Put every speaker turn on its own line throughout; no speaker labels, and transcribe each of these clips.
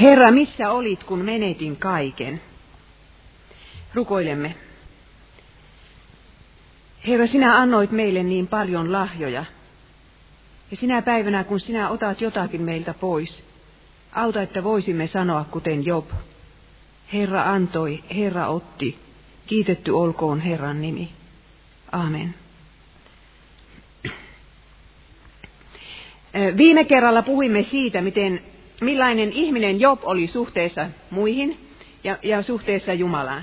Herra, missä olit, kun menetin kaiken? Rukoilemme. Herra, sinä annoit meille niin paljon lahjoja. Ja sinä päivänä, kun sinä otat jotakin meiltä pois, auta, että voisimme sanoa kuten Job. Herra antoi, Herra otti, kiitetty olkoon Herran nimi. Amen. Viime kerralla puhuimme siitä, miten, millainen ihminen Job oli suhteessa muihin ja, ja suhteessa Jumalaan,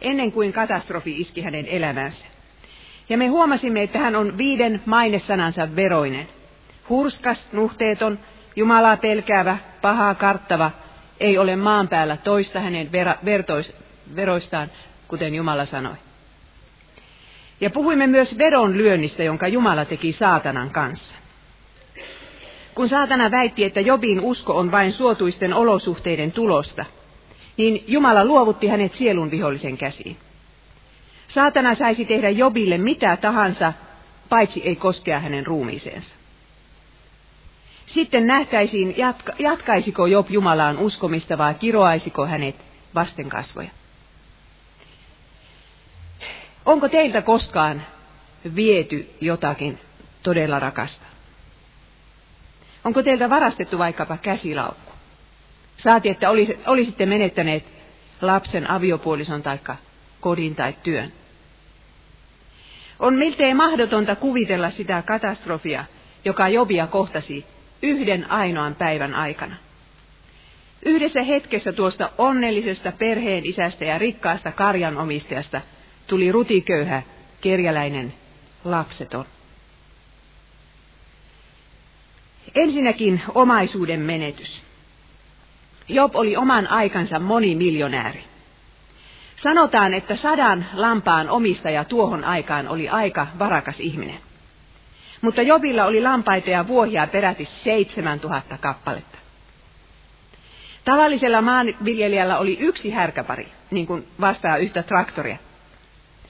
ennen kuin katastrofi iski hänen elämänsä. Ja me huomasimme, että hän on viiden mainesanansa veroinen. Hurskas, nuhteeton, Jumalaa pelkäävä, pahaa karttava, ei ole maan päällä toista hänen vera, vertois, veroistaan, kuten Jumala sanoi. Ja puhuimme myös vedon lyönnistä, jonka Jumala teki saatanan kanssa. Kun saatana väitti, että Jobin usko on vain suotuisten olosuhteiden tulosta, niin Jumala luovutti hänet sielun vihollisen käsiin. Saatana saisi tehdä Jobille mitä tahansa, paitsi ei koskea hänen ruumiiseensa. Sitten nähtäisiin, jatka, jatkaisiko Job Jumalaan uskomista vai kiroaisiko hänet vasten kasvoja. Onko teiltä koskaan viety jotakin todella rakasta? Onko teiltä varastettu vaikkapa käsilaukku? Saati, että olisitte menettäneet lapsen, aviopuolison tai kodin tai työn. On miltei mahdotonta kuvitella sitä katastrofia, joka Jobia kohtasi yhden ainoan päivän aikana. Yhdessä hetkessä tuosta onnellisesta perheen isästä ja rikkaasta karjanomistajasta tuli rutiköyhä, kerjäläinen, lapseton. Ensinnäkin omaisuuden menetys. Job oli oman aikansa monimiljonääri. Sanotaan, että sadan lampaan omistaja tuohon aikaan oli aika varakas ihminen. Mutta Jobilla oli lampaita ja vuohia peräti 7000 kappaletta. Tavallisella maanviljelijällä oli yksi härkäpari, niin kuin vastaa yhtä traktoria.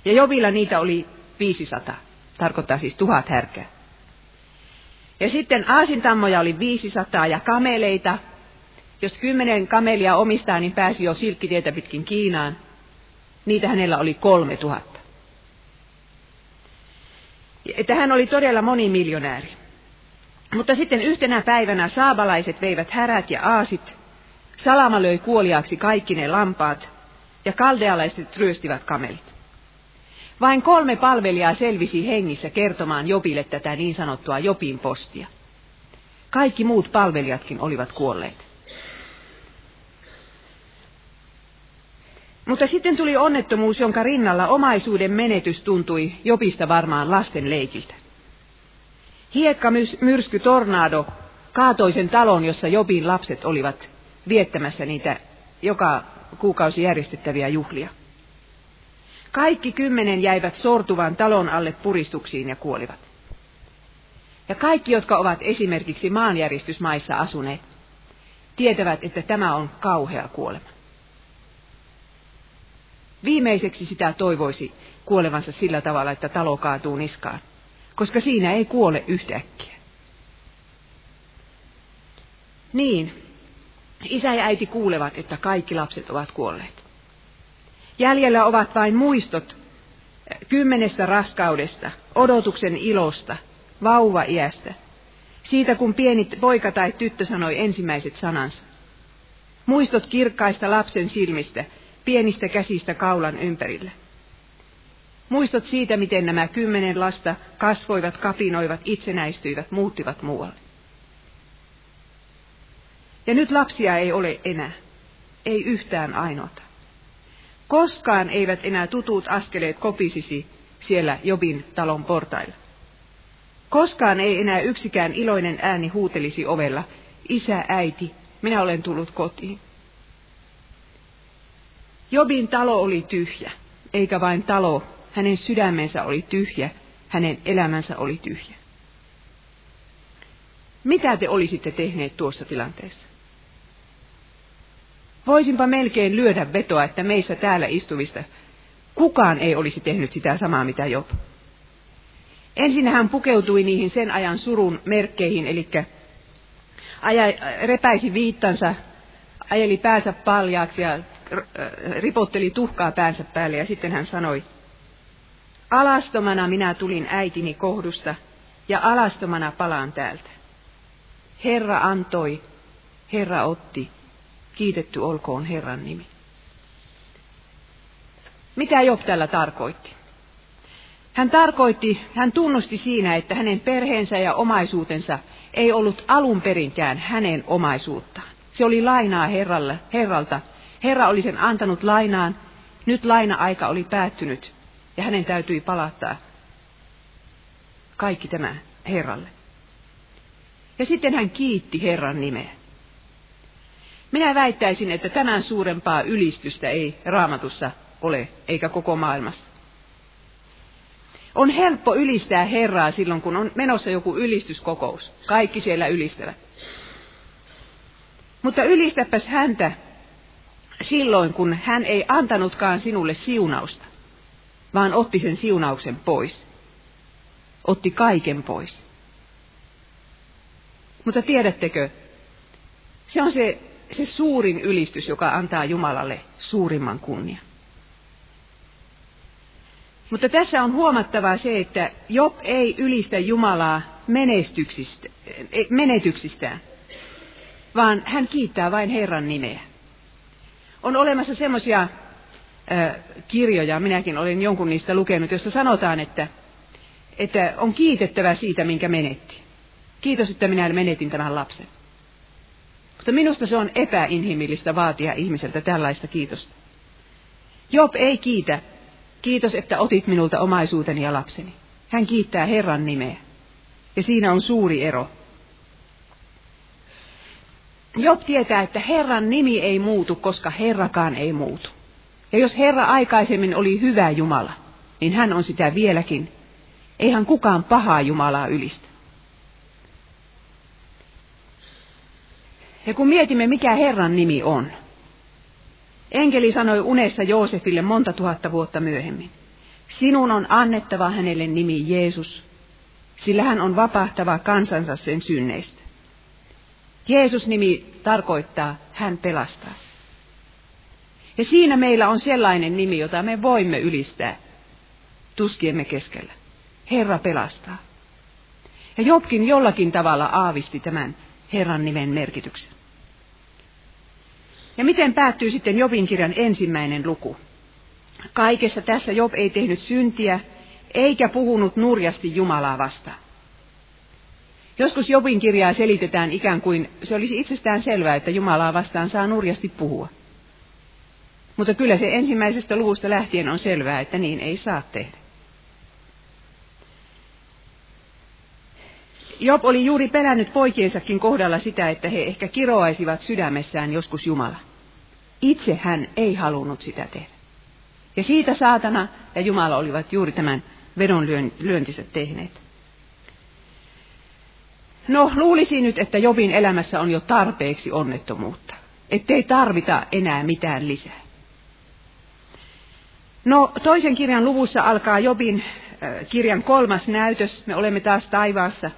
Ja Jobilla niitä oli 500, tarkoittaa siis tuhat härkää. Ja sitten aasintammoja oli 500 ja kameleita. Jos kymmenen kamelia omistaa, niin pääsi jo silkkitietä pitkin Kiinaan. Niitä hänellä oli kolme tuhatta. Että hän oli todella monimiljonääri. Mutta sitten yhtenä päivänä saabalaiset veivät härät ja aasit, salama löi kuoliaaksi kaikki ne lampaat, ja kaldealaiset ryöstivät kamelit. Vain kolme palvelijaa selvisi hengissä kertomaan Jopille tätä niin sanottua Jopin postia. Kaikki muut palvelijatkin olivat kuolleet. Mutta sitten tuli onnettomuus, jonka rinnalla omaisuuden menetys tuntui Jopista varmaan lasten leikiltä. Hiekka, myrsky, tornado kaatoi sen talon, jossa Jobin lapset olivat viettämässä niitä joka kuukausi järjestettäviä juhlia. Kaikki kymmenen jäivät sortuvan talon alle puristuksiin ja kuolivat. Ja kaikki, jotka ovat esimerkiksi maanjäristysmaissa asuneet, tietävät, että tämä on kauhea kuolema. Viimeiseksi sitä toivoisi kuolevansa sillä tavalla, että talo kaatuu niskaan, koska siinä ei kuole yhtäkkiä. Niin, isä ja äiti kuulevat, että kaikki lapset ovat kuolleet. Jäljellä ovat vain muistot kymmenestä raskaudesta, odotuksen ilosta, vauva-iästä, siitä kun pieni poika tai tyttö sanoi ensimmäiset sanansa. Muistot kirkkaista lapsen silmistä, pienistä käsistä kaulan ympärillä. Muistot siitä, miten nämä kymmenen lasta kasvoivat, kapinoivat, itsenäistyivät, muuttivat muualle. Ja nyt lapsia ei ole enää, ei yhtään ainoata. Koskaan eivät enää tutut askeleet kopisisi siellä Jobin talon portailla. Koskaan ei enää yksikään iloinen ääni huutelisi ovella, isä, äiti, minä olen tullut kotiin. Jobin talo oli tyhjä, eikä vain talo, hänen sydämensä oli tyhjä, hänen elämänsä oli tyhjä. Mitä te olisitte tehneet tuossa tilanteessa? Voisinpa melkein lyödä vetoa, että meissä täällä istuvista kukaan ei olisi tehnyt sitä samaa mitä Job. Ensin hän pukeutui niihin sen ajan surun merkkeihin, eli repäisi viittansa, ajeli päänsä paljaaksi ja ripotteli tuhkaa päänsä päälle ja sitten hän sanoi, Alastomana minä tulin äitini kohdusta ja alastomana palaan täältä. Herra antoi, Herra otti, kiitetty olkoon Herran nimi. Mitä Job tällä tarkoitti? Hän tarkoitti, hän tunnusti siinä, että hänen perheensä ja omaisuutensa ei ollut alun perinkään hänen omaisuuttaan. Se oli lainaa Herralle, Herralta. Herra oli sen antanut lainaan. Nyt laina-aika oli päättynyt ja hänen täytyi palata kaikki tämä Herralle. Ja sitten hän kiitti Herran nimeä. Minä väittäisin, että tämän suurempaa ylistystä ei raamatussa ole, eikä koko maailmassa. On helppo ylistää Herraa silloin, kun on menossa joku ylistyskokous. Kaikki siellä ylistävät. Mutta ylistäpäs häntä silloin, kun hän ei antanutkaan sinulle siunausta, vaan otti sen siunauksen pois. Otti kaiken pois. Mutta tiedättekö, se on se, se suurin ylistys, joka antaa Jumalalle suurimman kunnian. Mutta tässä on huomattavaa se, että Job ei ylistä Jumalaa menestyksistä, menetyksistään, vaan hän kiittää vain Herran nimeä. On olemassa semmoisia kirjoja, minäkin olen jonkun niistä lukenut, jossa sanotaan, että, että on kiitettävä siitä, minkä menetti. Kiitos, että minä menetin tämän lapsen. Mutta minusta se on epäinhimillistä vaatia ihmiseltä tällaista kiitosta. Job ei kiitä Kiitos, että otit minulta omaisuuteni ja lapseni. Hän kiittää Herran nimeä. Ja siinä on suuri ero. Job tietää, että Herran nimi ei muutu, koska Herrakaan ei muutu. Ja jos Herra aikaisemmin oli hyvä Jumala, niin hän on sitä vieläkin. Eihän kukaan pahaa Jumalaa ylistä. Ja kun mietimme, mikä Herran nimi on, Enkeli sanoi unessa Joosefille monta tuhatta vuotta myöhemmin. Sinun on annettava hänelle nimi Jeesus, sillä hän on vapahtava kansansa sen synneistä. Jeesus-nimi tarkoittaa, hän pelastaa. Ja siinä meillä on sellainen nimi, jota me voimme ylistää tuskiemme keskellä. Herra pelastaa. Ja Jobkin jollakin tavalla aavisti tämän Herran nimen merkityksen. Ja miten päättyy sitten Jobin kirjan ensimmäinen luku? Kaikessa tässä Job ei tehnyt syntiä, eikä puhunut nurjasti Jumalaa vastaan. Joskus Jobin kirjaa selitetään ikään kuin se olisi itsestään selvää, että Jumalaa vastaan saa nurjasti puhua. Mutta kyllä se ensimmäisestä luvusta lähtien on selvää, että niin ei saa tehdä. Job oli juuri pelännyt poikiensakin kohdalla sitä, että he ehkä kiroaisivat sydämessään joskus Jumala. Itse hän ei halunnut sitä tehdä. Ja siitä saatana ja Jumala olivat juuri tämän vedonlyöntinsä tehneet. No, luulisin nyt, että Jobin elämässä on jo tarpeeksi onnettomuutta. Ettei tarvita enää mitään lisää. No, toisen kirjan luvussa alkaa Jobin äh, kirjan kolmas näytös. Me olemme taas taivaassa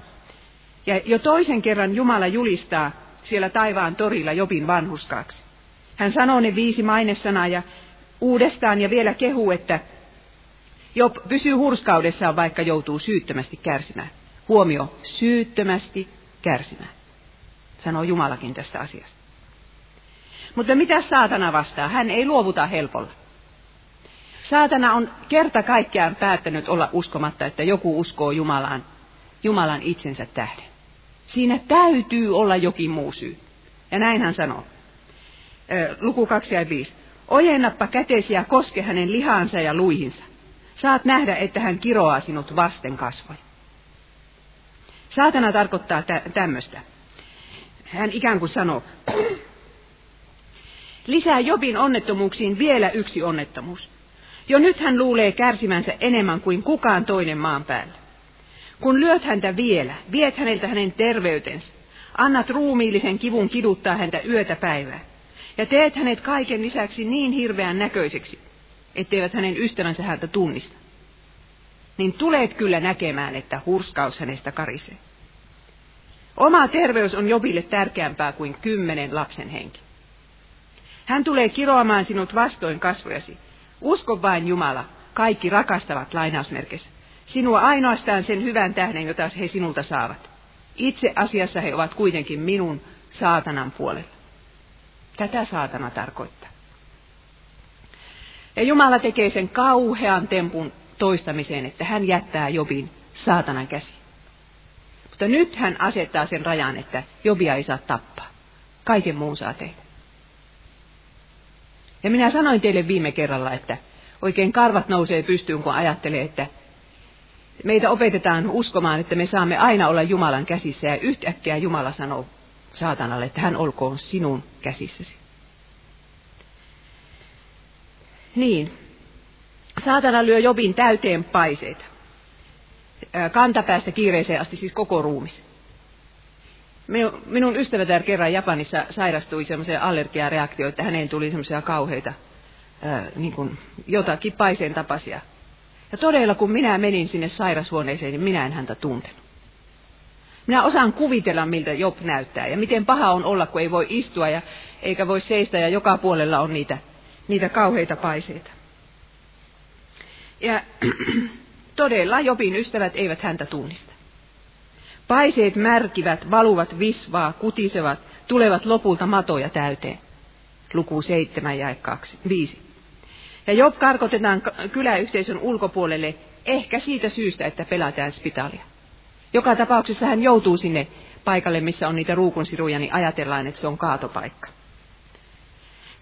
ja jo toisen kerran Jumala julistaa siellä taivaan torilla Jobin vanhuskaaksi. Hän sanoo ne viisi mainesanaa ja uudestaan ja vielä kehuu, että Job pysyy hurskaudessaan, vaikka joutuu syyttömästi kärsimään. Huomio, syyttömästi kärsimään. Sanoo Jumalakin tästä asiasta. Mutta mitä saatana vastaa? Hän ei luovuta helpolla. Saatana on kerta kaikkiaan päättänyt olla uskomatta, että joku uskoo Jumalaan, Jumalan itsensä tähden. Siinä täytyy olla jokin muu syy. Ja näin hän sanoo. Luku 2 ja 5. Ojennappa kätesi ja koske hänen lihansa ja luihinsa. Saat nähdä, että hän kiroaa sinut vasten kasvoja. Saatana tarkoittaa tä- tämmöistä. Hän ikään kuin sanoo, lisää Jobin onnettomuuksiin vielä yksi onnettomuus. Jo nyt hän luulee kärsimänsä enemmän kuin kukaan toinen maan päällä. Kun lyöt häntä vielä, viet häneltä hänen terveytensä, annat ruumiillisen kivun kiduttaa häntä yötä päivää, ja teet hänet kaiken lisäksi niin hirveän näköiseksi, etteivät hänen ystävänsä häntä tunnista, niin tulet kyllä näkemään, että hurskaus hänestä karisee. Oma terveys on Jobille tärkeämpää kuin kymmenen lapsen henki. Hän tulee kiroamaan sinut vastoin kasvojasi. Usko vain Jumala, kaikki rakastavat lainausmerkissä. Sinua ainoastaan sen hyvän tähden, jota he sinulta saavat. Itse asiassa he ovat kuitenkin minun saatanan puolella. Tätä saatana tarkoittaa. Ja Jumala tekee sen kauhean tempun toistamiseen, että hän jättää Jobin saatanan käsiin. Mutta nyt hän asettaa sen rajan, että Jobia ei saa tappaa. Kaiken muun saa tehdä. Ja minä sanoin teille viime kerralla, että oikein karvat nousee pystyyn, kun ajattelee, että meitä opetetaan uskomaan, että me saamme aina olla Jumalan käsissä ja yhtäkkiä Jumala sanoo saatanalle, että hän olkoon sinun käsissäsi. Niin, saatana lyö Jobin täyteen paiseita. Kantapäästä kiireeseen asti siis koko ruumis. Minun, ystävätär kerran Japanissa sairastui semmoiseen allergiareaktioon, että häneen tuli semmoisia kauheita, niin kuin jotakin paiseen tapaisia. Ja todella kun minä menin sinne sairashuoneeseen, niin minä en häntä tuntenut. Minä osaan kuvitella, miltä Job näyttää ja miten paha on olla, kun ei voi istua ja eikä voi seistä ja joka puolella on niitä, niitä kauheita paiseita. Ja todella Jobin ystävät eivät häntä tunnista. Paiseet märkivät, valuvat visvaa, kutisevat, tulevat lopulta matoja täyteen. Luku 7 ja 2, 5. Ja Job karkotetaan kyläyhteisön ulkopuolelle ehkä siitä syystä, että pelätään spitalia. Joka tapauksessa hän joutuu sinne paikalle, missä on niitä ruukunsiruja, niin ajatellaan, että se on kaatopaikka.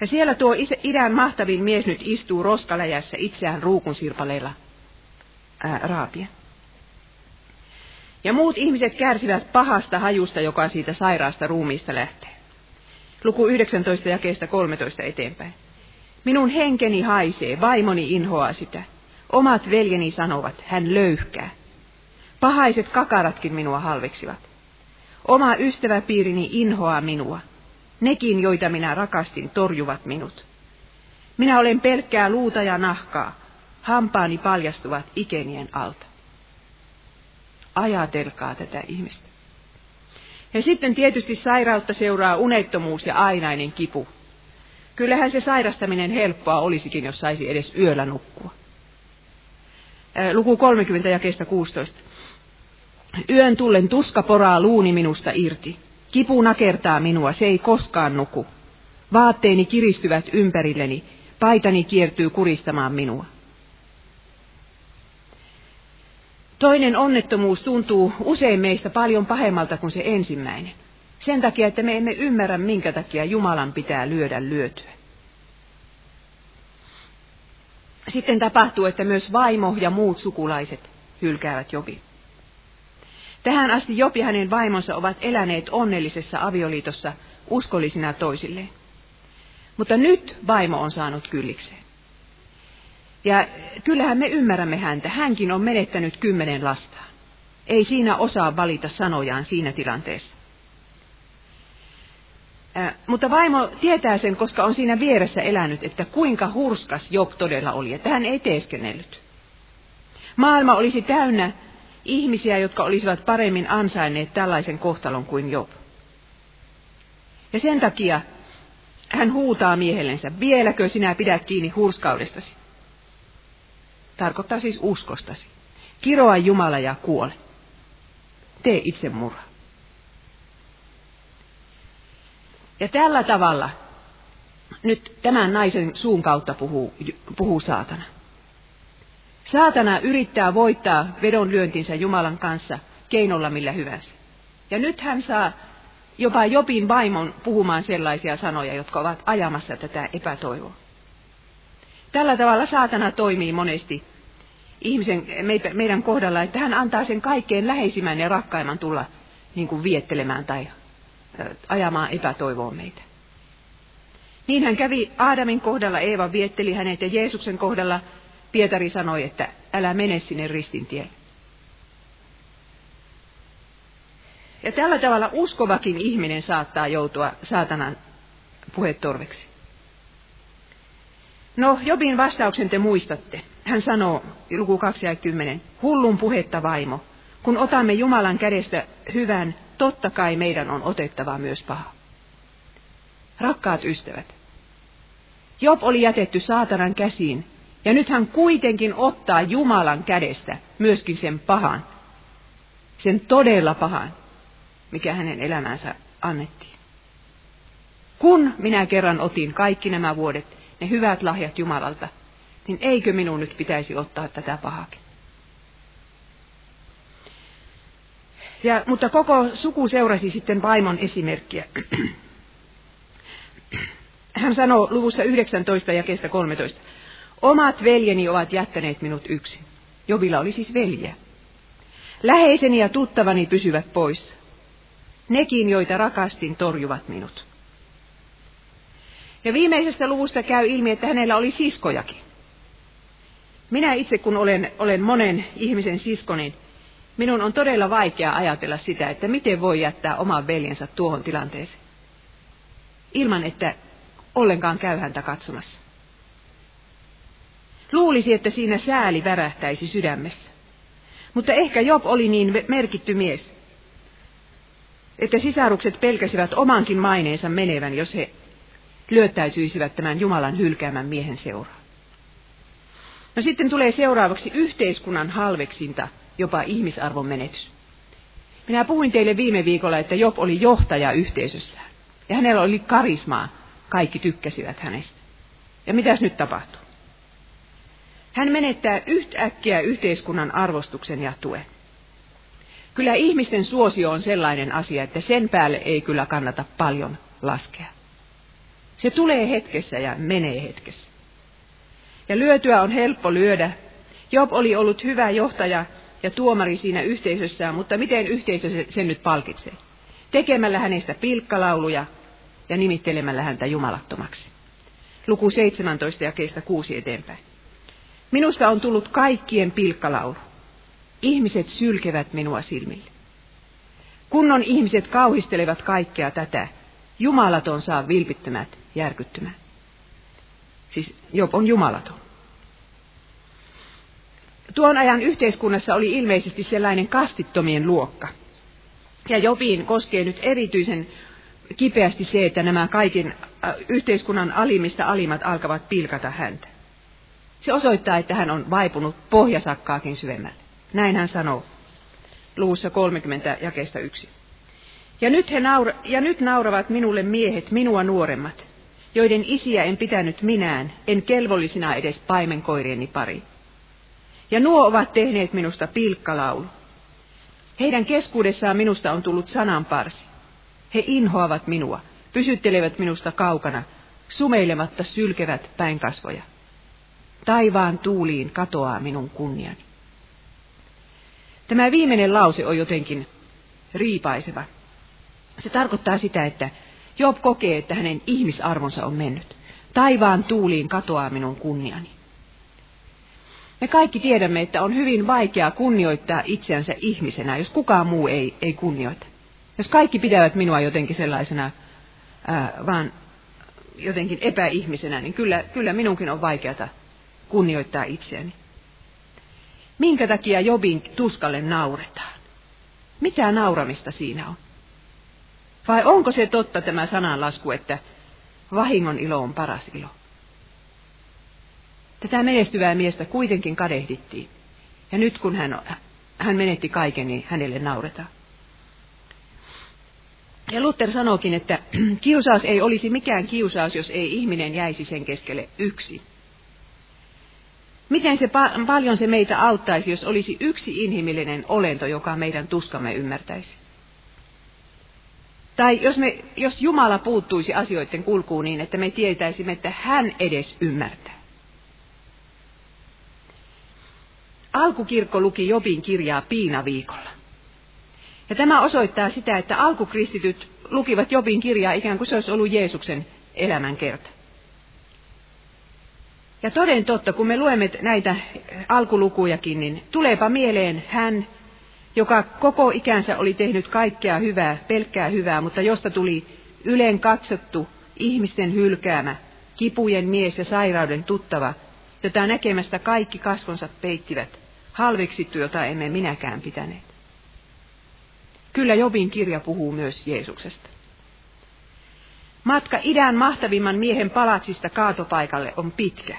Ja siellä tuo idän mahtavin mies nyt istuu roskaläjässä itseään ruukunsirpaleilla ää, raapien. Ja muut ihmiset kärsivät pahasta hajusta, joka siitä sairaasta ruumiista lähtee. Luku 19 jakeesta 13 eteenpäin. Minun henkeni haisee, vaimoni inhoaa sitä. Omat veljeni sanovat, hän löyhkää. Pahaiset kakaratkin minua halveksivat. Oma ystäväpiirini inhoaa minua. Nekin, joita minä rakastin, torjuvat minut. Minä olen pelkkää luuta ja nahkaa. Hampaani paljastuvat ikenien alta. Ajatelkaa tätä ihmistä. Ja sitten tietysti sairautta seuraa unettomuus ja ainainen kipu. Kyllähän se sairastaminen helppoa olisikin, jos saisi edes yöllä nukkua. Luku 30 ja kestä 16. Yön tullen tuska poraa luuni minusta irti. Kipu nakertaa minua, se ei koskaan nuku. Vaatteeni kiristyvät ympärilleni, paitani kiertyy kuristamaan minua. Toinen onnettomuus tuntuu usein meistä paljon pahemmalta kuin se ensimmäinen. Sen takia, että me emme ymmärrä, minkä takia Jumalan pitää lyödä lyötyä. Sitten tapahtuu, että myös vaimo ja muut sukulaiset hylkäävät Jobin. Tähän asti Job ja hänen vaimonsa ovat eläneet onnellisessa avioliitossa uskollisina toisilleen. Mutta nyt vaimo on saanut kyllikseen. Ja kyllähän me ymmärrämme häntä. Hänkin on menettänyt kymmenen lastaan. Ei siinä osaa valita sanojaan siinä tilanteessa. Mutta vaimo tietää sen, koska on siinä vieressä elänyt, että kuinka hurskas Job todella oli, että hän ei teeskennellyt. Maailma olisi täynnä ihmisiä, jotka olisivat paremmin ansainneet tällaisen kohtalon kuin Job. Ja sen takia hän huutaa miehellensä, vieläkö sinä pidät kiinni hurskaudestasi? Tarkoittaa siis uskostasi. Kiroa Jumala ja kuole. Tee itse Ja tällä tavalla nyt tämän naisen suun kautta puhuu, puhuu saatana. Saatana yrittää voittaa vedonlyöntinsä Jumalan kanssa keinolla millä hyvänsä. Ja nyt hän saa jopa Jopin vaimon puhumaan sellaisia sanoja, jotka ovat ajamassa tätä epätoivoa. Tällä tavalla saatana toimii monesti ihmisen, meidän kohdalla, että hän antaa sen kaikkein läheisimmän ja rakkaimman tulla niin kuin viettelemään tai ajamaan epätoivoon meitä. Niin hän kävi Aadamin kohdalla, Eeva vietteli hänet ja Jeesuksen kohdalla Pietari sanoi, että älä mene sinne ristintielle. Ja tällä tavalla uskovakin ihminen saattaa joutua saatanan puhetorveksi. No, Jobin vastauksen te muistatte. Hän sanoo, luku 20, hullun puhetta vaimo, kun otamme Jumalan kädestä hyvän, totta kai meidän on otettava myös paha. Rakkaat ystävät, Job oli jätetty saatanan käsiin, ja nyt hän kuitenkin ottaa Jumalan kädestä myöskin sen pahan, sen todella pahan, mikä hänen elämänsä annettiin. Kun minä kerran otin kaikki nämä vuodet, ne hyvät lahjat Jumalalta, niin eikö minun nyt pitäisi ottaa tätä pahakin? Ja, mutta koko suku seurasi sitten vaimon esimerkkiä. Hän sanoo luvussa 19 ja kestä 13. Omat veljeni ovat jättäneet minut yksin. Jovilla oli siis veljeä. Läheiseni ja tuttavani pysyvät poissa. Nekin, joita rakastin, torjuvat minut. Ja viimeisestä luvusta käy ilmi, että hänellä oli siskojakin. Minä itse, kun olen, olen monen ihmisen sisko, niin minun on todella vaikea ajatella sitä, että miten voi jättää oman veljensä tuohon tilanteeseen. Ilman, että ollenkaan käy häntä katsomassa. Luulisi, että siinä sääli värähtäisi sydämessä. Mutta ehkä Job oli niin merkitty mies, että sisarukset pelkäsivät omankin maineensa menevän, jos he lyöttäytyisivät tämän Jumalan hylkäämän miehen seuraan. No sitten tulee seuraavaksi yhteiskunnan halveksinta, jopa ihmisarvon menetys. Minä puhuin teille viime viikolla, että Job oli johtaja yhteisössään. Ja hänellä oli karismaa. Kaikki tykkäsivät hänestä. Ja mitäs nyt tapahtuu? Hän menettää yhtäkkiä yhteiskunnan arvostuksen ja tuen. Kyllä ihmisten suosio on sellainen asia, että sen päälle ei kyllä kannata paljon laskea. Se tulee hetkessä ja menee hetkessä. Ja lyötyä on helppo lyödä. Job oli ollut hyvä johtaja ja tuomari siinä yhteisössään, mutta miten yhteisö sen nyt palkitsee? Tekemällä hänestä pilkkalauluja ja nimittelemällä häntä jumalattomaksi. Luku 17 ja keistä 6 eteenpäin. Minusta on tullut kaikkien pilkkalaulu. Ihmiset sylkevät minua silmille. Kunnon ihmiset kauhistelevat kaikkea tätä. Jumalaton saa vilpittömät järkyttymään. Siis Job on jumalaton. Tuon ajan yhteiskunnassa oli ilmeisesti sellainen kastittomien luokka. Ja Jobiin koskee nyt erityisen kipeästi se, että nämä kaiken yhteiskunnan alimmista alimmat alkavat pilkata häntä. Se osoittaa, että hän on vaipunut pohjasakkaakin syvemmälle. Näin hän sanoo luvussa 30 jakeesta yksi. Ja nyt, he naura- ja nyt nauravat minulle miehet, minua nuoremmat, joiden isiä en pitänyt minään, en kelvollisina edes paimenkoirieni pari. Ja nuo ovat tehneet minusta pilkkalaulu. Heidän keskuudessaan minusta on tullut sananparsi. He inhoavat minua, pysyttelevät minusta kaukana, sumeilematta sylkevät päin kasvoja. Taivaan tuuliin katoaa minun kunniani. Tämä viimeinen lause on jotenkin riipaiseva. Se tarkoittaa sitä, että Job kokee, että hänen ihmisarvonsa on mennyt. Taivaan tuuliin katoaa minun kunniani. Me kaikki tiedämme, että on hyvin vaikeaa kunnioittaa itseänsä ihmisenä, jos kukaan muu ei, ei kunnioita. Jos kaikki pitävät minua jotenkin sellaisena, ää, vaan jotenkin epäihmisenä, niin kyllä, kyllä minunkin on vaikeata kunnioittaa itseäni. Minkä takia Jobin tuskalle nauretaan? Mitä nauramista siinä on? Vai onko se totta tämä sananlasku, että vahingon ilo on paras ilo? Tätä menestyvää miestä kuitenkin kadehdittiin. Ja nyt kun hän, hän menetti kaiken, niin hänelle nauretaan. Ja Luther sanookin, että kiusaus ei olisi mikään kiusaus, jos ei ihminen jäisi sen keskelle yksin. Miten se pa- paljon se meitä auttaisi, jos olisi yksi inhimillinen olento, joka meidän tuskamme ymmärtäisi? Tai jos, me, jos Jumala puuttuisi asioiden kulkuun niin, että me tietäisimme, että hän edes ymmärtää. Alkukirkko luki Jobin kirjaa piinaviikolla. Ja tämä osoittaa sitä, että alkukristityt lukivat Jobin kirjaa ikään kuin se olisi ollut Jeesuksen elämänkerta. Ja toden totta, kun me luemme näitä alkulukujakin, niin tuleepa mieleen hän, joka koko ikänsä oli tehnyt kaikkea hyvää, pelkkää hyvää, mutta josta tuli ylen katsottu, ihmisten hylkäämä, kipujen mies ja sairauden tuttava, jota näkemästä kaikki kasvonsa peittivät, halveksittu, jota emme minäkään pitäneet. Kyllä Jobin kirja puhuu myös Jeesuksesta. Matka idän mahtavimman miehen palatsista kaatopaikalle on pitkä.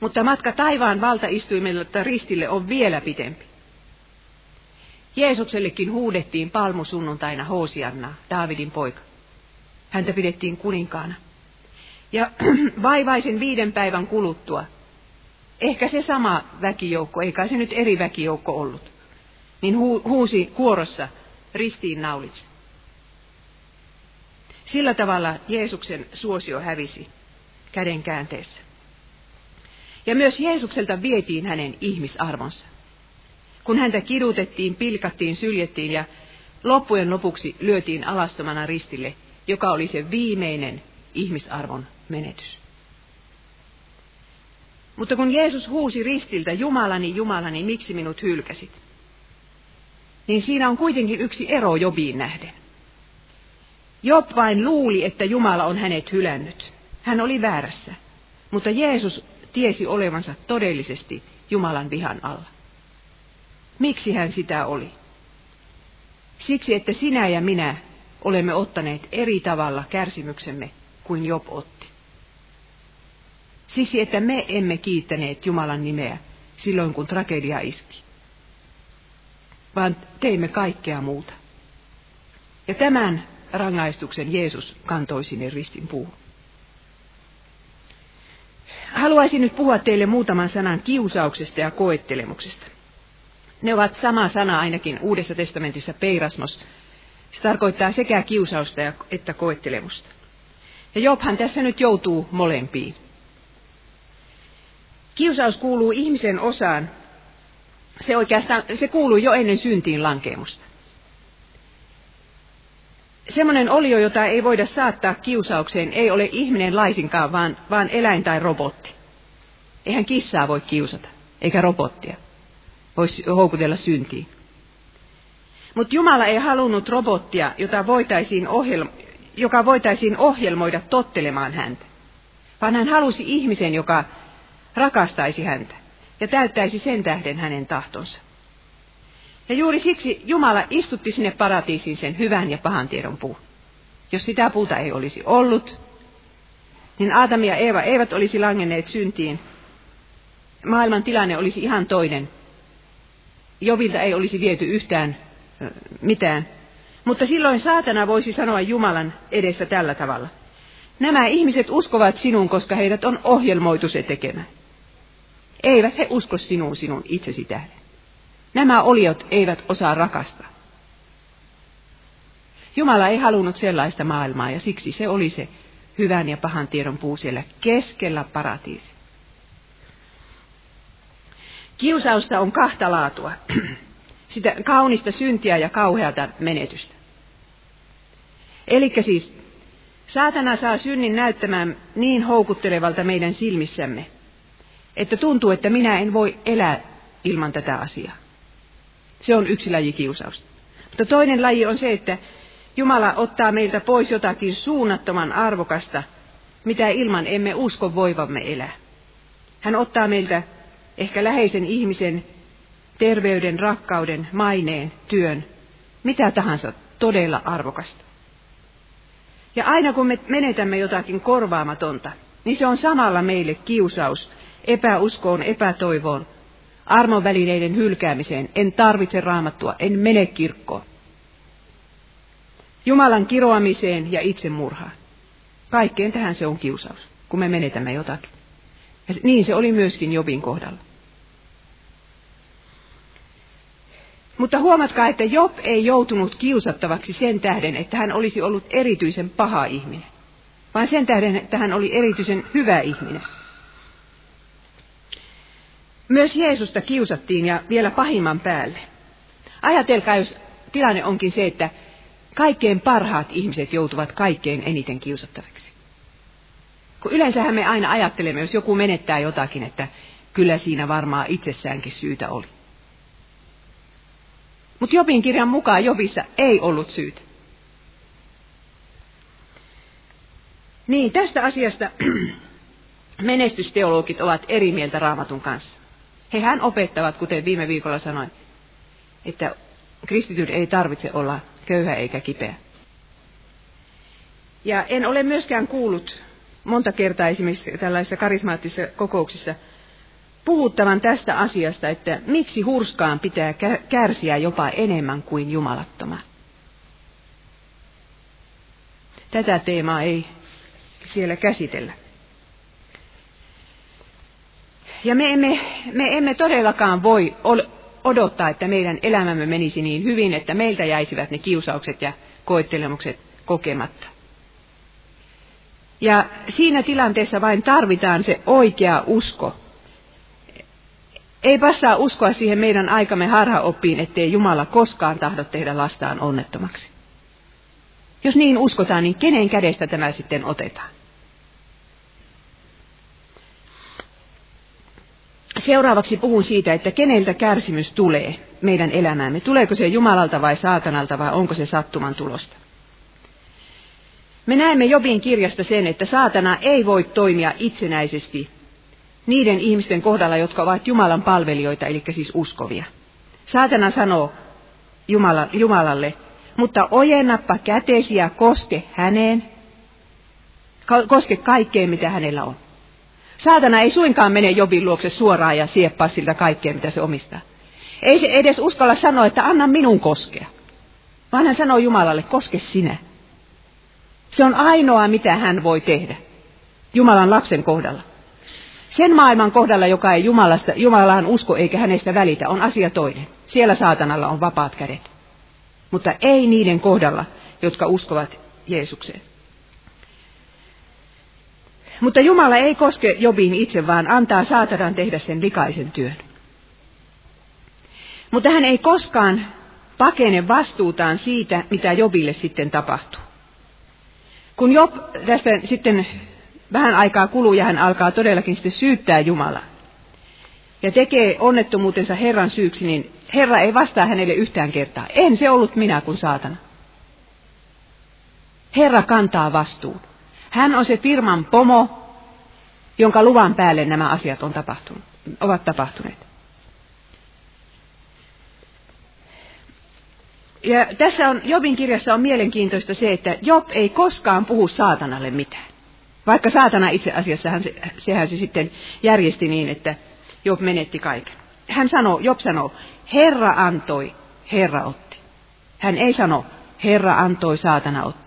Mutta matka taivaan valtaistuimelta ristille on vielä pitempi. Jeesuksellekin huudettiin palmusunnuntaina Hoosianna, Daavidin poika. Häntä pidettiin kuninkaana. Ja vaivaisen viiden päivän kuluttua, ehkä se sama väkijoukko, eikä se nyt eri väkijoukko ollut, niin hu- huusi kuorossa ristiin naulitse. Sillä tavalla Jeesuksen suosio hävisi käden käänteessä. Ja myös Jeesukselta vietiin hänen ihmisarvonsa. Kun häntä kidutettiin, pilkattiin, syljettiin ja loppujen lopuksi lyötiin alastomana ristille, joka oli se viimeinen ihmisarvon menetys. Mutta kun Jeesus huusi ristiltä, Jumalani, Jumalani, miksi minut hylkäsit? Niin siinä on kuitenkin yksi ero Jobiin nähden. Job vain luuli, että Jumala on hänet hylännyt. Hän oli väärässä, mutta Jeesus tiesi olevansa todellisesti Jumalan vihan alla. Miksi hän sitä oli? Siksi, että sinä ja minä olemme ottaneet eri tavalla kärsimyksemme kuin Job otti. Siksi, että me emme kiittäneet Jumalan nimeä silloin, kun tragedia iski, vaan teimme kaikkea muuta. Ja tämän rangaistuksen Jeesus kantoi sinne ristin puuhun. Haluaisin nyt puhua teille muutaman sanan kiusauksesta ja koettelemuksesta. Ne ovat sama sana ainakin Uudessa testamentissa peirasmos. Se tarkoittaa sekä kiusausta että koettelemusta. Ja Jobhan tässä nyt joutuu molempiin. Kiusaus kuuluu ihmisen osaan. Se oikeastaan, se kuuluu jo ennen syntiin lankeemusta. Semmoinen olio, jota ei voida saattaa kiusaukseen, ei ole ihminen laisinkaan, vaan, vaan eläin tai robotti. Eihän kissaa voi kiusata, eikä robottia. Voisi houkutella syntiin. Mutta Jumala ei halunnut robottia, jota voitaisiin ohjelma, joka voitaisiin ohjelmoida tottelemaan häntä, vaan hän halusi ihmisen, joka rakastaisi häntä ja täyttäisi sen tähden hänen tahtonsa. Ja juuri siksi Jumala istutti sinne paratiisiin sen hyvän ja pahan tiedon puu. Jos sitä puuta ei olisi ollut, niin Aatami ja Eeva eivät olisi langenneet syntiin. Maailman tilanne olisi ihan toinen. Jovilta ei olisi viety yhtään mitään. Mutta silloin saatana voisi sanoa Jumalan edessä tällä tavalla. Nämä ihmiset uskovat sinun, koska heidät on ohjelmoitu se tekemään. Eivät he usko sinuun sinun itsesi tähden. Nämä oliot eivät osaa rakastaa. Jumala ei halunnut sellaista maailmaa ja siksi se oli se hyvän ja pahan tiedon puu siellä keskellä paratiisi. Kiusausta on kahta laatua. Sitä kaunista syntiä ja kauheata menetystä. Eli siis saatana saa synnin näyttämään niin houkuttelevalta meidän silmissämme, että tuntuu, että minä en voi elää ilman tätä asiaa. Se on yksi laji kiusausta. Mutta toinen laji on se, että Jumala ottaa meiltä pois jotakin suunnattoman arvokasta, mitä ilman emme usko voivamme elää. Hän ottaa meiltä ehkä läheisen ihmisen terveyden, rakkauden, maineen, työn, mitä tahansa todella arvokasta. Ja aina kun me menetämme jotakin korvaamatonta, niin se on samalla meille kiusaus epäuskoon, epätoivoon, armon välineiden hylkäämiseen. En tarvitse raamattua, en mene kirkkoon. Jumalan kiroamiseen ja itsemurhaan. Kaikkeen tähän se on kiusaus, kun me menetämme jotakin. Ja niin se oli myöskin Jobin kohdalla. Mutta huomatkaa, että Job ei joutunut kiusattavaksi sen tähden, että hän olisi ollut erityisen paha ihminen, vaan sen tähden, että hän oli erityisen hyvä ihminen. Myös Jeesusta kiusattiin ja vielä pahimman päälle. Ajatelkaa, jos tilanne onkin se, että kaikkein parhaat ihmiset joutuvat kaikkein eniten kiusattaviksi. Kun yleensähän me aina ajattelemme, jos joku menettää jotakin, että kyllä siinä varmaan itsessäänkin syytä oli. Mutta Jobin kirjan mukaan Jobissa ei ollut syytä. Niin, tästä asiasta menestysteologit ovat eri mieltä raamatun kanssa. Hehän opettavat, kuten viime viikolla sanoin, että kristityn ei tarvitse olla köyhä eikä kipeä. Ja en ole myöskään kuullut monta kertaa esimerkiksi tällaisissa karismaattisissa kokouksissa puhuttavan tästä asiasta, että miksi hurskaan pitää kärsiä jopa enemmän kuin jumalattoman. Tätä teemaa ei siellä käsitellä. Ja me emme, me emme todellakaan voi odottaa, että meidän elämämme menisi niin hyvin, että meiltä jäisivät ne kiusaukset ja koettelemukset kokematta. Ja siinä tilanteessa vain tarvitaan se oikea usko. Ei passaa uskoa siihen meidän aikamme harhaoppiin, ettei Jumala koskaan tahdo tehdä lastaan onnettomaksi. Jos niin uskotaan, niin kenen kädestä tämä sitten otetaan? Seuraavaksi puhun siitä, että keneltä kärsimys tulee meidän elämäämme. Tuleeko se Jumalalta vai saatanalta vai onko se sattuman tulosta? Me näemme Jobin kirjasta sen, että saatana ei voi toimia itsenäisesti niiden ihmisten kohdalla, jotka ovat Jumalan palvelijoita, eli siis uskovia. Saatana sanoo Jumala, Jumalalle, mutta ojennappa kätesi ja koske häneen, koske kaikkeen, mitä hänellä on. Saatana ei suinkaan mene Jobin luokse suoraan ja sieppaa siltä kaikkea, mitä se omistaa. Ei se edes uskalla sanoa, että anna minun koskea. Vaan hän sanoo Jumalalle, koske sinä. Se on ainoa, mitä hän voi tehdä Jumalan lapsen kohdalla. Sen maailman kohdalla, joka ei Jumalasta, Jumalaan usko eikä hänestä välitä, on asia toinen. Siellä saatanalla on vapaat kädet. Mutta ei niiden kohdalla, jotka uskovat Jeesukseen. Mutta Jumala ei koske Jobiin itse, vaan antaa saatanan tehdä sen likaisen työn. Mutta hän ei koskaan pakene vastuutaan siitä, mitä Jobille sitten tapahtuu. Kun Job tästä sitten vähän aikaa kuluu ja hän alkaa todellakin sitten syyttää Jumalaa ja tekee onnettomuutensa Herran syyksi, niin Herra ei vastaa hänelle yhtään kertaa. En se ollut minä kuin saatana. Herra kantaa vastuun. Hän on se firman pomo, jonka luvan päälle nämä asiat on tapahtunut, ovat tapahtuneet. Ja tässä on, Jobin kirjassa on mielenkiintoista se, että Job ei koskaan puhu saatanalle mitään. Vaikka saatana itse asiassa, hän, sehän se sitten järjesti niin, että Job menetti kaiken. Hän sanoo, Job sanoo, Herra antoi, Herra otti. Hän ei sano, Herra antoi, saatana otti.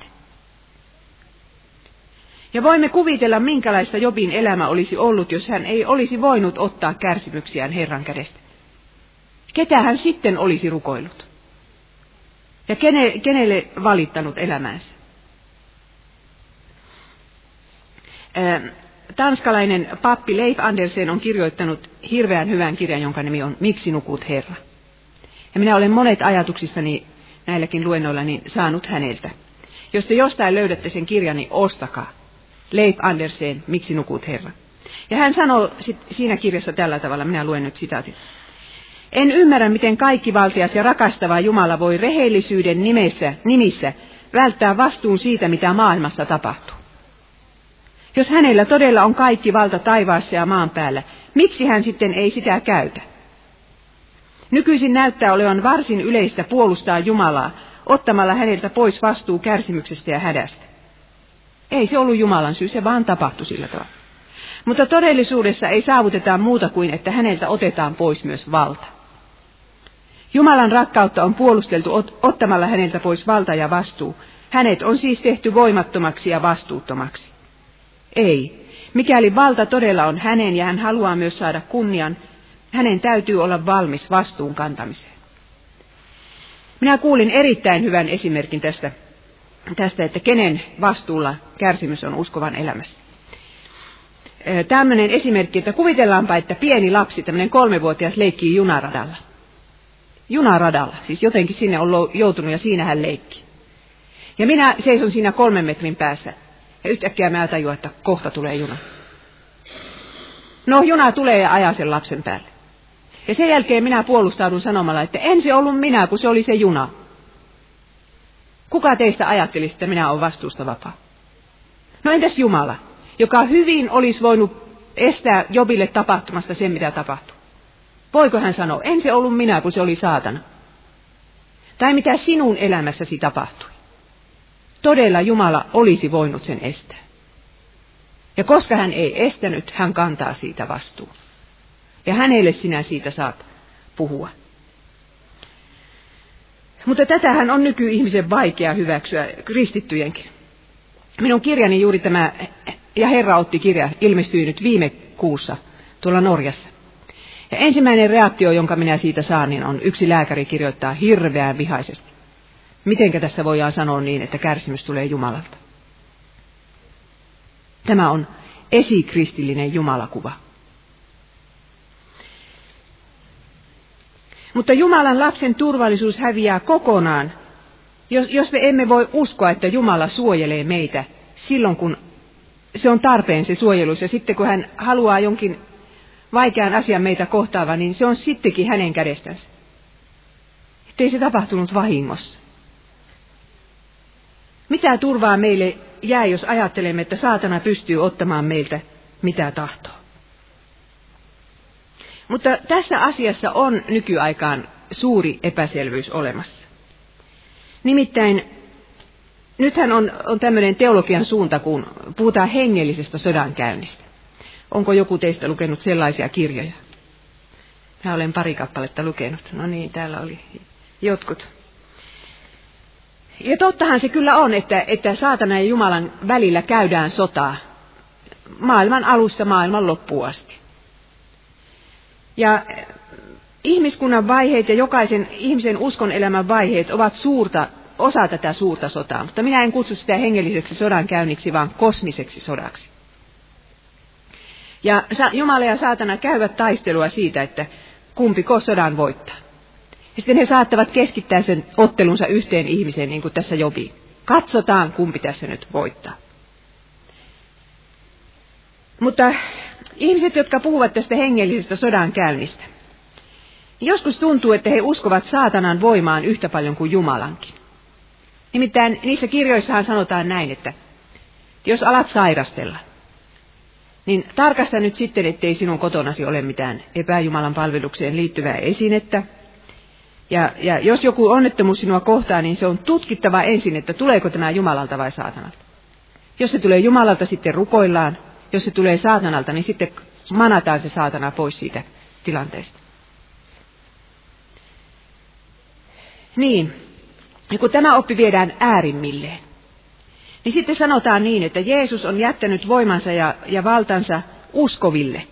Ja voimme kuvitella, minkälaista Jobin elämä olisi ollut, jos hän ei olisi voinut ottaa kärsimyksiään Herran kädestä. Ketä hän sitten olisi rukoillut? Ja kene, kenelle valittanut elämäänsä? tanskalainen pappi Leif Andersen on kirjoittanut hirveän hyvän kirjan, jonka nimi on Miksi nukut Herra? Ja minä olen monet ajatuksistani näilläkin luennoillani saanut häneltä. Jos te jostain löydätte sen kirjan, niin ostakaa. Leif Andersen, Miksi nukut Herra? Ja hän sanoo siinä kirjassa tällä tavalla, minä luen nyt sitaatin. En ymmärrä, miten kaikki valtias ja rakastava Jumala voi rehellisyyden nimessä, nimissä välttää vastuun siitä, mitä maailmassa tapahtuu. Jos hänellä todella on kaikki valta taivaassa ja maan päällä, miksi hän sitten ei sitä käytä? Nykyisin näyttää olevan varsin yleistä puolustaa Jumalaa, ottamalla häneltä pois vastuu kärsimyksestä ja hädästä. Ei se ollut Jumalan syy, se vaan tapahtui sillä tavalla. Mutta todellisuudessa ei saavuteta muuta kuin, että häneltä otetaan pois myös valta. Jumalan rakkautta on puolusteltu ottamalla häneltä pois valta ja vastuu. Hänet on siis tehty voimattomaksi ja vastuuttomaksi. Ei. Mikäli valta todella on hänen ja hän haluaa myös saada kunnian, hänen täytyy olla valmis vastuun kantamiseen. Minä kuulin erittäin hyvän esimerkin tästä, tästä että kenen vastuulla kärsimys on uskovan elämässä. Tämmöinen esimerkki, että kuvitellaanpa, että pieni lapsi, tämmöinen kolmevuotias, leikkii junaradalla. Junaradalla, siis jotenkin sinne on joutunut ja siinä hän leikki. Ja minä seison siinä kolmen metrin päässä ja yhtäkkiä mä tajuan, että kohta tulee juna. No, juna tulee ja ajaa sen lapsen päälle. Ja sen jälkeen minä puolustaudun sanomalla, että en se ollut minä, kun se oli se juna. Kuka teistä ajattelisi, että minä olen vastuusta vapaa? No entäs Jumala, joka hyvin olisi voinut estää Jobille tapahtumasta sen, mitä tapahtui? Voiko hän sanoa, en se ollut minä, kun se oli saatana? Tai mitä sinun elämässäsi tapahtui? todella Jumala olisi voinut sen estää. Ja koska hän ei estänyt, hän kantaa siitä vastuun. Ja hänelle sinä siitä saat puhua. Mutta tätähän on nykyihmisen vaikea hyväksyä, kristittyjenkin. Minun kirjani juuri tämä, ja Herra otti kirja, ilmestyi nyt viime kuussa tuolla Norjassa. Ja ensimmäinen reaktio, jonka minä siitä saan, niin on yksi lääkäri kirjoittaa hirveän vihaisesti. Mitenkä tässä voidaan sanoa niin, että kärsimys tulee Jumalalta? Tämä on esikristillinen Jumalakuva. Mutta Jumalan lapsen turvallisuus häviää kokonaan, jos, jos me emme voi uskoa, että Jumala suojelee meitä silloin, kun se on tarpeen se suojelus. Ja sitten kun hän haluaa jonkin vaikean asian meitä kohtaava, niin se on sittenkin hänen kädestänsä. Ettei se tapahtunut vahingossa. Mitä turvaa meille jää, jos ajattelemme, että saatana pystyy ottamaan meiltä mitä tahtoo? Mutta tässä asiassa on nykyaikaan suuri epäselvyys olemassa. Nimittäin nythän on, on tämmöinen teologian suunta, kun puhutaan hengellisestä sodankäynnistä. Onko joku teistä lukenut sellaisia kirjoja? Mä olen pari kappaletta lukenut. No niin, täällä oli jotkut. Ja tottahan se kyllä on, että, että saatana ja Jumalan välillä käydään sotaa maailman alusta maailman loppuun asti. Ja ihmiskunnan vaiheet ja jokaisen ihmisen uskon elämän vaiheet ovat suurta, osa tätä suurta sotaa, mutta minä en kutsu sitä hengelliseksi sodan käynniksi, vaan kosmiseksi sodaksi. Ja Jumala ja saatana käyvät taistelua siitä, että kumpiko sodan voittaa. Ja sitten he saattavat keskittää sen ottelunsa yhteen ihmiseen, niin kuin tässä Jobi. Katsotaan, kumpi tässä nyt voittaa. Mutta ihmiset, jotka puhuvat tästä hengellisestä sodan käynnistä, joskus tuntuu, että he uskovat saatanan voimaan yhtä paljon kuin Jumalankin. Nimittäin niissä kirjoissahan sanotaan näin, että jos alat sairastella, niin tarkasta nyt sitten, ettei sinun kotonasi ole mitään epäjumalan palvelukseen liittyvää esinettä. Ja, ja jos joku onnettomuus sinua kohtaa, niin se on tutkittava ensin, että tuleeko tämä Jumalalta vai saatanalta. Jos se tulee Jumalalta, sitten rukoillaan. Jos se tulee saatanalta, niin sitten manataan se saatana pois siitä tilanteesta. Niin, ja kun tämä oppi viedään äärimmilleen, niin sitten sanotaan niin, että Jeesus on jättänyt voimansa ja, ja valtansa uskoville,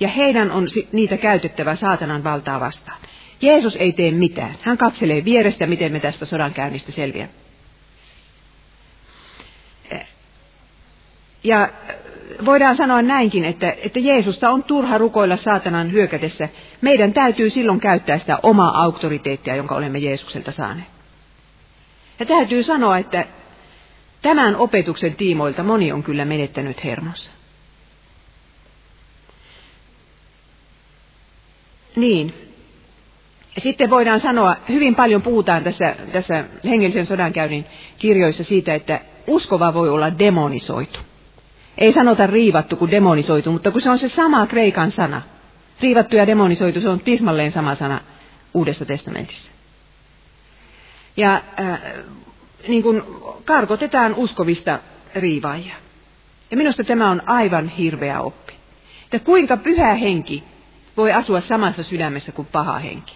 ja heidän on niitä käytettävä saatanan valtaa vastaan. Jeesus ei tee mitään. Hän katselee vierestä, miten me tästä sodankäynnistä selviämme. Ja voidaan sanoa näinkin, että, että Jeesusta on turha rukoilla saatanan hyökätessä. Meidän täytyy silloin käyttää sitä omaa auktoriteettia, jonka olemme Jeesukselta saaneet. Ja täytyy sanoa, että Tämän opetuksen tiimoilta moni on kyllä menettänyt hermonsa. Niin. Sitten voidaan sanoa, hyvin paljon puhutaan tässä, tässä hengellisen sodankäynnin kirjoissa siitä, että uskova voi olla demonisoitu. Ei sanota riivattu kuin demonisoitu, mutta kun se on se sama kreikan sana. Riivattu ja demonisoitu, se on tismalleen sama sana Uudessa testamentissa. Ja äh, niin kuin karkotetaan uskovista riivaajia. Ja minusta tämä on aivan hirveä oppi. Että kuinka pyhä henki voi asua samassa sydämessä kuin paha henki.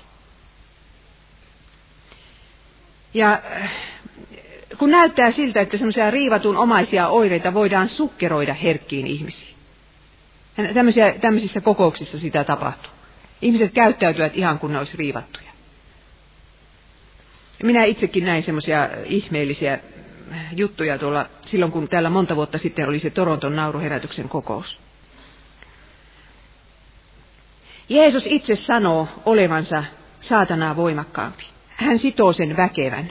Ja äh, kun näyttää siltä, että semmoisia riivatun omaisia oireita voidaan sukkeroida herkkiin ihmisiin. Tämmöisiä, tämmöisissä kokouksissa sitä tapahtuu. Ihmiset käyttäytyvät ihan kuin ne olisi riivattuja. Minä itsekin näin semmoisia ihmeellisiä juttuja tuolla silloin, kun täällä monta vuotta sitten oli se Toronton nauruherätyksen kokous. Jeesus itse sanoo olevansa saatanaa voimakkaampi. Hän sitoo sen väkevän.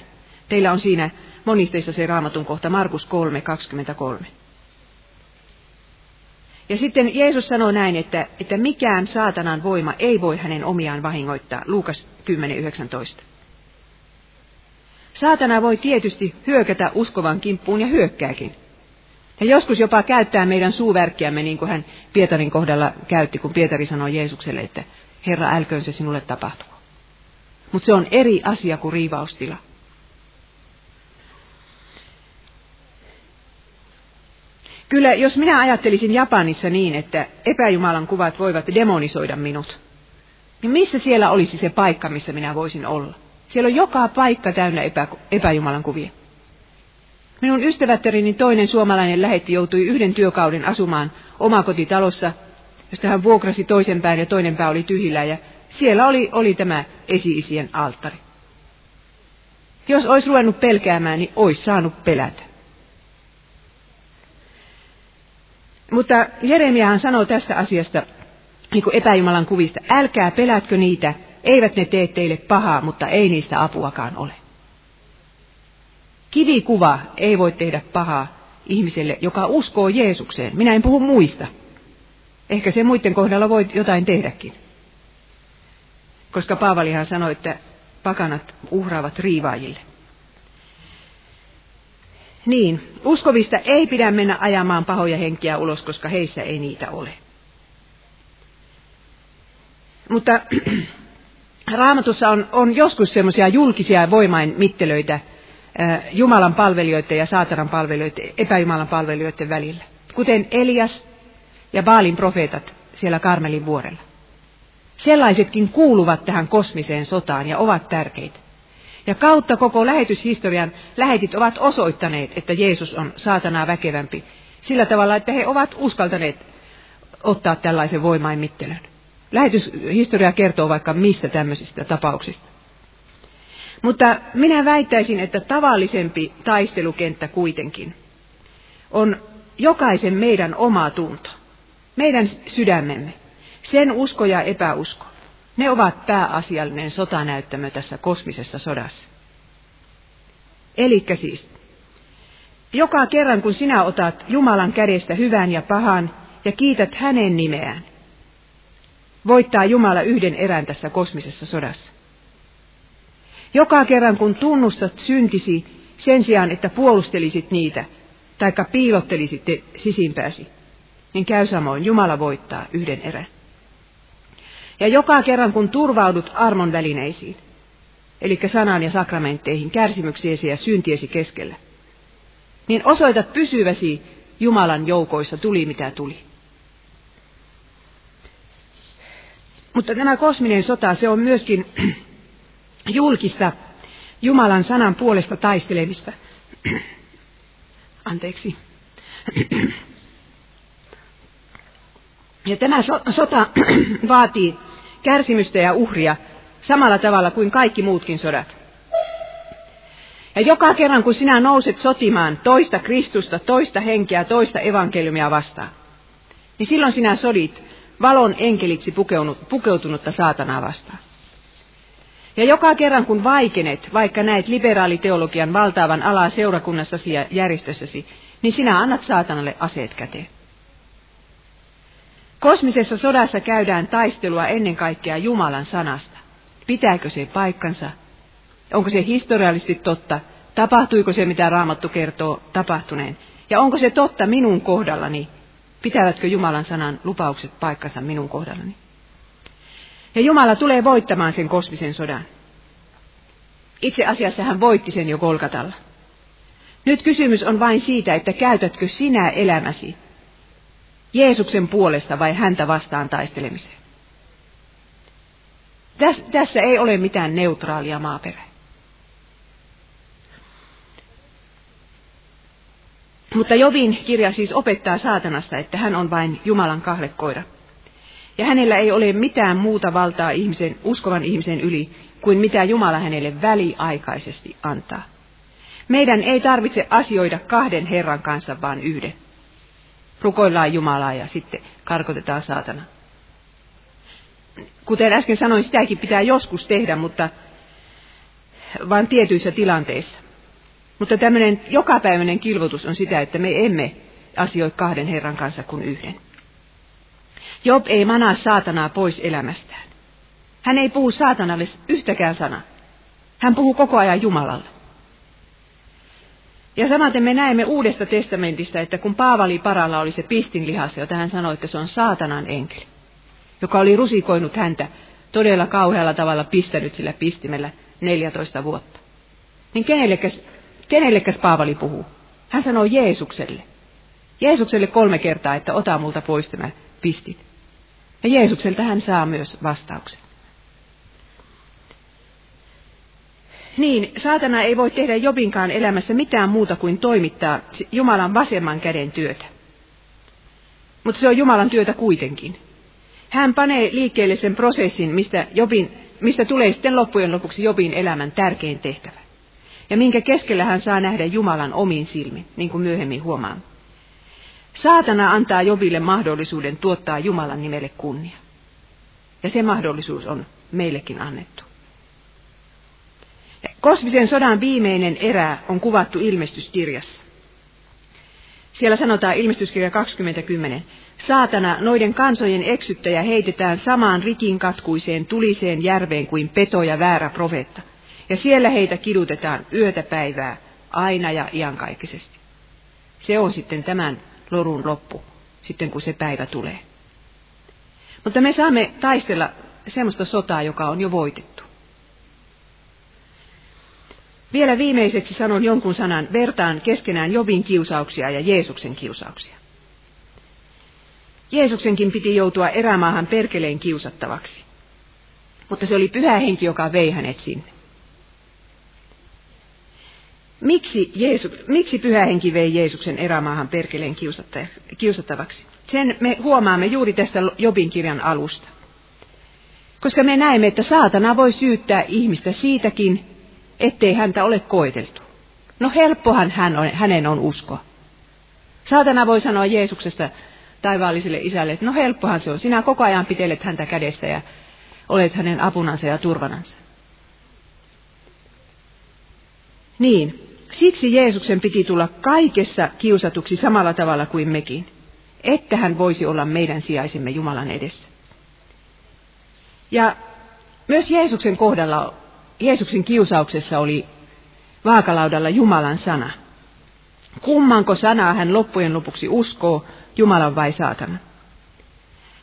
Teillä on siinä monisteissa se raamatun kohta Markus 3.23. Ja sitten Jeesus sanoo näin, että, että mikään saatanan voima ei voi hänen omiaan vahingoittaa. Luukas 10.19. Saatana voi tietysti hyökätä uskovan kimppuun ja hyökkääkin. Ja joskus jopa käyttää meidän suuverkkiämme, niin kuin hän Pietarin kohdalla käytti, kun Pietari sanoi Jeesukselle, että Herra, älköön se sinulle tapahtuu. Mutta se on eri asia kuin riivaustila. Kyllä, jos minä ajattelisin Japanissa niin, että epäjumalan kuvat voivat demonisoida minut, niin missä siellä olisi se paikka, missä minä voisin olla? Siellä on joka paikka täynnä epä, epäjumalan kuvia. Minun ystävättärini toinen suomalainen lähetti joutui yhden työkauden asumaan omakotitalossa, josta hän vuokrasi toisen pään ja toinen pää oli tyhjillä ja siellä oli, oli tämä esi-isien alttari. Jos olisi ruvennut pelkäämään, niin olisi saanut pelätä. Mutta Jeremiahan sanoo tästä asiasta, niin epäjumalan kuvista, älkää pelätkö niitä, eivät ne tee teille pahaa, mutta ei niistä apuakaan ole. Kivikuva ei voi tehdä pahaa ihmiselle, joka uskoo Jeesukseen. Minä en puhu muista. Ehkä se muiden kohdalla voi jotain tehdäkin. Koska Paavalihan sanoi, että pakanat uhraavat riivaajille. Niin, uskovista ei pidä mennä ajamaan pahoja henkiä ulos, koska heissä ei niitä ole. Mutta raamatussa on, on joskus semmoisia julkisia voimainmittelöitä Jumalan palvelijoiden ja saatanan palvelijoiden, epäjumalan palvelijoiden välillä. Kuten Elias ja Baalin profeetat siellä Karmelin vuorella. Sellaisetkin kuuluvat tähän kosmiseen sotaan ja ovat tärkeitä. Ja kautta koko lähetyshistorian lähetit ovat osoittaneet, että Jeesus on saatanaa väkevämpi. Sillä tavalla, että he ovat uskaltaneet ottaa tällaisen voimainmittelön. Lähetyshistoria kertoo vaikka mistä tämmöisistä tapauksista. Mutta minä väittäisin, että tavallisempi taistelukenttä kuitenkin on jokaisen meidän oma tunto, meidän sydämemme, sen usko ja epäusko. Ne ovat pääasiallinen sotanäyttämö tässä kosmisessa sodassa. Eli siis, joka kerran kun sinä otat Jumalan kädestä hyvän ja pahan ja kiität hänen nimeään, voittaa Jumala yhden erän tässä kosmisessa sodassa. Joka kerran kun tunnustat syntisi sen sijaan, että puolustelisit niitä, taikka piilottelisit sisimpääsi, niin käy samoin. Jumala voittaa yhden erän. Ja joka kerran kun turvaudut armon välineisiin, eli sanaan ja sakramentteihin, kärsimyksiesi ja syntiesi keskellä, niin osoitat pysyväsi Jumalan joukoissa, tuli mitä tuli. Mutta tämä kosminen sota, se on myöskin julkista Jumalan sanan puolesta taistelemista. Anteeksi. Ja tämä sota vaatii kärsimystä ja uhria samalla tavalla kuin kaikki muutkin sodat. Ja joka kerran kun sinä nouset sotimaan toista Kristusta, toista henkeä, toista evankeliumia vastaan, niin silloin sinä sodit valon enkeliksi pukeutunutta saatanaa vastaan. Ja joka kerran kun vaikenet, vaikka näet liberaaliteologian valtaavan alaa seurakunnassasi ja järjestössäsi, niin sinä annat saatanalle aseet käteen. Kosmisessa sodassa käydään taistelua ennen kaikkea Jumalan sanasta. Pitääkö se paikkansa? Onko se historiallisesti totta? Tapahtuiko se, mitä Raamattu kertoo tapahtuneen? Ja onko se totta minun kohdallani? Pitävätkö Jumalan sanan lupaukset paikkansa minun kohdallani? Ja Jumala tulee voittamaan sen kosmisen sodan. Itse asiassa hän voitti sen jo Kolkatalla. Nyt kysymys on vain siitä, että käytätkö sinä elämäsi Jeesuksen puolesta vai häntä vastaan taistelemiseen. Täs, tässä ei ole mitään neutraalia maaperää. Mutta Jobin kirja siis opettaa saatanasta, että hän on vain Jumalan kahlekoira. Ja hänellä ei ole mitään muuta valtaa ihmisen, uskovan ihmisen yli kuin mitä Jumala hänelle väliaikaisesti antaa. Meidän ei tarvitse asioida kahden Herran kanssa, vaan yhden. Rukoillaan Jumalaa ja sitten karkotetaan saatana. Kuten äsken sanoin, sitäkin pitää joskus tehdä, mutta vain tietyissä tilanteissa. Mutta tämmöinen jokapäiväinen kilvotus on sitä, että me emme asioi kahden Herran kanssa kuin yhden. Job ei manaa saatanaa pois elämästään. Hän ei puhu saatanalle yhtäkään sanaa. Hän puhuu koko ajan Jumalalle. Ja samaten me näemme Uudesta testamentista, että kun Paavali paralla oli se pistinlihassa, jota hän sanoi, että se on saatanan enkeli, joka oli rusikoinut häntä todella kauhealla tavalla pistänyt sillä pistimellä 14 vuotta. Niin kenellekäs, kenellekäs Paavali puhuu? Hän sanoo Jeesukselle. Jeesukselle kolme kertaa, että ota multa pois tämä pistit. Ja Jeesukselta hän saa myös vastauksen. Niin, saatana ei voi tehdä Jobinkaan elämässä mitään muuta kuin toimittaa Jumalan vasemman käden työtä. Mutta se on Jumalan työtä kuitenkin. Hän panee liikkeelle sen prosessin, mistä, Jobin, mistä tulee sitten loppujen lopuksi Jobin elämän tärkein tehtävä. Ja minkä keskellä hän saa nähdä Jumalan omiin silmin, niin kuin myöhemmin huomaan. Saatana antaa Jobille mahdollisuuden tuottaa Jumalan nimelle kunnia. Ja se mahdollisuus on meillekin annettu. Kosmisen sodan viimeinen erä on kuvattu ilmestyskirjassa. Siellä sanotaan ilmestyskirja 20.10. Saatana, noiden kansojen eksyttäjä, heitetään samaan rikin katkuiseen tuliseen järveen kuin peto ja väärä profeetta. Ja siellä heitä kidutetaan yötä päivää, aina ja iankaikkisesti. Se on sitten tämän lorun loppu, sitten kun se päivä tulee. Mutta me saamme taistella semmoista sotaa, joka on jo voitettu. Vielä viimeiseksi sanon jonkun sanan, vertaan keskenään Jobin kiusauksia ja Jeesuksen kiusauksia. Jeesuksenkin piti joutua erämaahan perkeleen kiusattavaksi. Mutta se oli pyhä henki, joka vei hänet sinne. Miksi, Jeesu, miksi pyhä henki vei Jeesuksen erämaahan perkeleen kiusattavaksi? Sen me huomaamme juuri tästä Jobin kirjan alusta. Koska me näemme, että saatana voi syyttää ihmistä siitäkin, ettei häntä ole koeteltu. No helppohan hän on, hänen on usko. Saatana voi sanoa Jeesuksesta taivaalliselle isälle, että no helppohan se on. Sinä koko ajan pitelet häntä kädestä ja olet hänen apunansa ja turvanansa. Niin, siksi Jeesuksen piti tulla kaikessa kiusatuksi samalla tavalla kuin mekin, että hän voisi olla meidän sijaisimme Jumalan edessä. Ja myös Jeesuksen kohdalla Jeesuksen kiusauksessa oli vaakalaudalla Jumalan sana. Kummanko sanaa hän loppujen lopuksi uskoo, Jumalan vai saatana?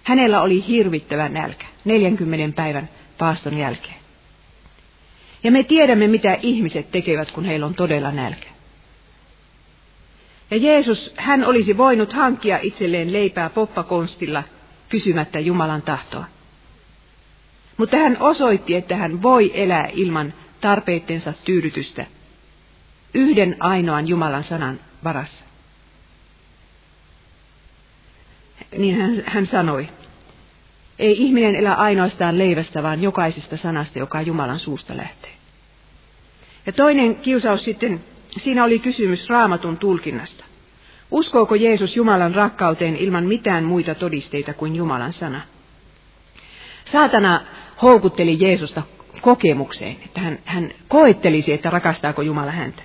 Hänellä oli hirvittävä nälkä, 40 päivän paaston jälkeen. Ja me tiedämme, mitä ihmiset tekevät, kun heillä on todella nälkä. Ja Jeesus, hän olisi voinut hankkia itselleen leipää poppakonstilla kysymättä Jumalan tahtoa. Mutta hän osoitti, että hän voi elää ilman tarpeittensa tyydytystä yhden ainoan Jumalan sanan varassa. Niin hän, hän sanoi, ei ihminen elä ainoastaan leivästä, vaan jokaisesta sanasta, joka Jumalan suusta lähtee. Ja toinen kiusaus sitten, siinä oli kysymys raamatun tulkinnasta. Uskooko Jeesus Jumalan rakkauteen ilman mitään muita todisteita kuin Jumalan sana? Saatana houkutteli Jeesusta kokemukseen, että hän, hän koettelisi, että rakastaako Jumala häntä.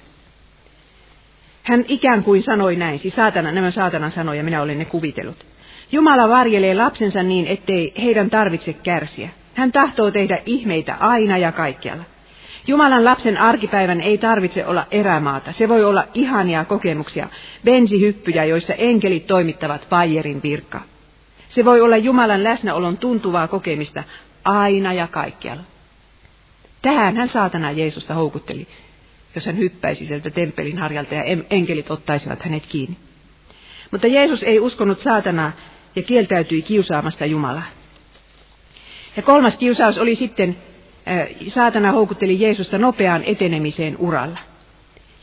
Hän ikään kuin sanoi näin, siis saatana, nämä saatanan sanoja, minä olen ne kuvitellut. Jumala varjelee lapsensa niin, ettei heidän tarvitse kärsiä. Hän tahtoo tehdä ihmeitä aina ja kaikkialla. Jumalan lapsen arkipäivän ei tarvitse olla erämaata. Se voi olla ihania kokemuksia, bensihyppyjä, joissa enkelit toimittavat Bayerin virkaa. Se voi olla Jumalan läsnäolon tuntuvaa kokemista aina ja kaikkialla. Tähän hän saatana Jeesusta houkutteli, jos hän hyppäisi sieltä temppelin harjalta ja enkelit ottaisivat hänet kiinni. Mutta Jeesus ei uskonut saatanaa ja kieltäytyi kiusaamasta Jumalaa. Ja kolmas kiusaus oli sitten, äh, saatana houkutteli Jeesusta nopeaan etenemiseen uralla.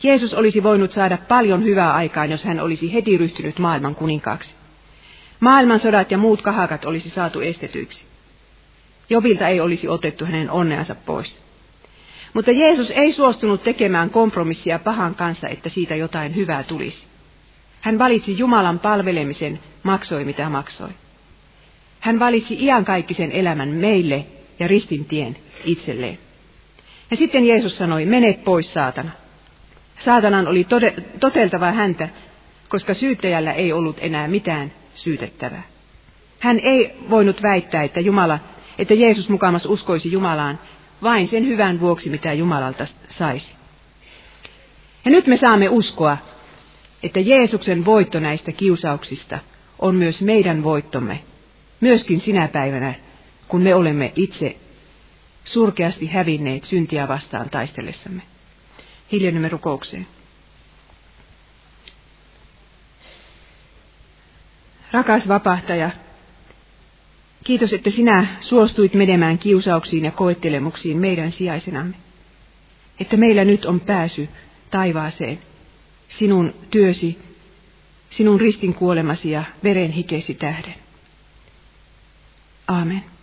Jeesus olisi voinut saada paljon hyvää aikaan, jos hän olisi heti ryhtynyt maailman kuninkaaksi. Maailmansodat ja muut kahakat olisi saatu estetyiksi. Jobilta ei olisi otettu hänen onneansa pois. Mutta Jeesus ei suostunut tekemään kompromissia pahan kanssa, että siitä jotain hyvää tulisi. Hän valitsi Jumalan palvelemisen, maksoi mitä maksoi. Hän valitsi iankaikkisen elämän meille ja ristintien itselleen. Ja sitten Jeesus sanoi, mene pois saatana. Saatanan oli tode, toteltava häntä, koska syyttäjällä ei ollut enää mitään syytettävää. Hän ei voinut väittää, että Jumala, että Jeesus mukamas uskoisi Jumalaan vain sen hyvän vuoksi, mitä Jumalalta saisi. Ja nyt me saamme uskoa, että Jeesuksen voitto näistä kiusauksista on myös meidän voittomme, myöskin sinä päivänä, kun me olemme itse surkeasti hävinneet syntiä vastaan taistellessamme. Hiljennymme rukoukseen. Rakas vapahtaja, kiitos, että sinä suostuit menemään kiusauksiin ja koettelemuksiin meidän sijaisenamme. Että meillä nyt on pääsy taivaaseen, sinun työsi, sinun ristin kuolemasi ja veren hikesi tähden. Aamen.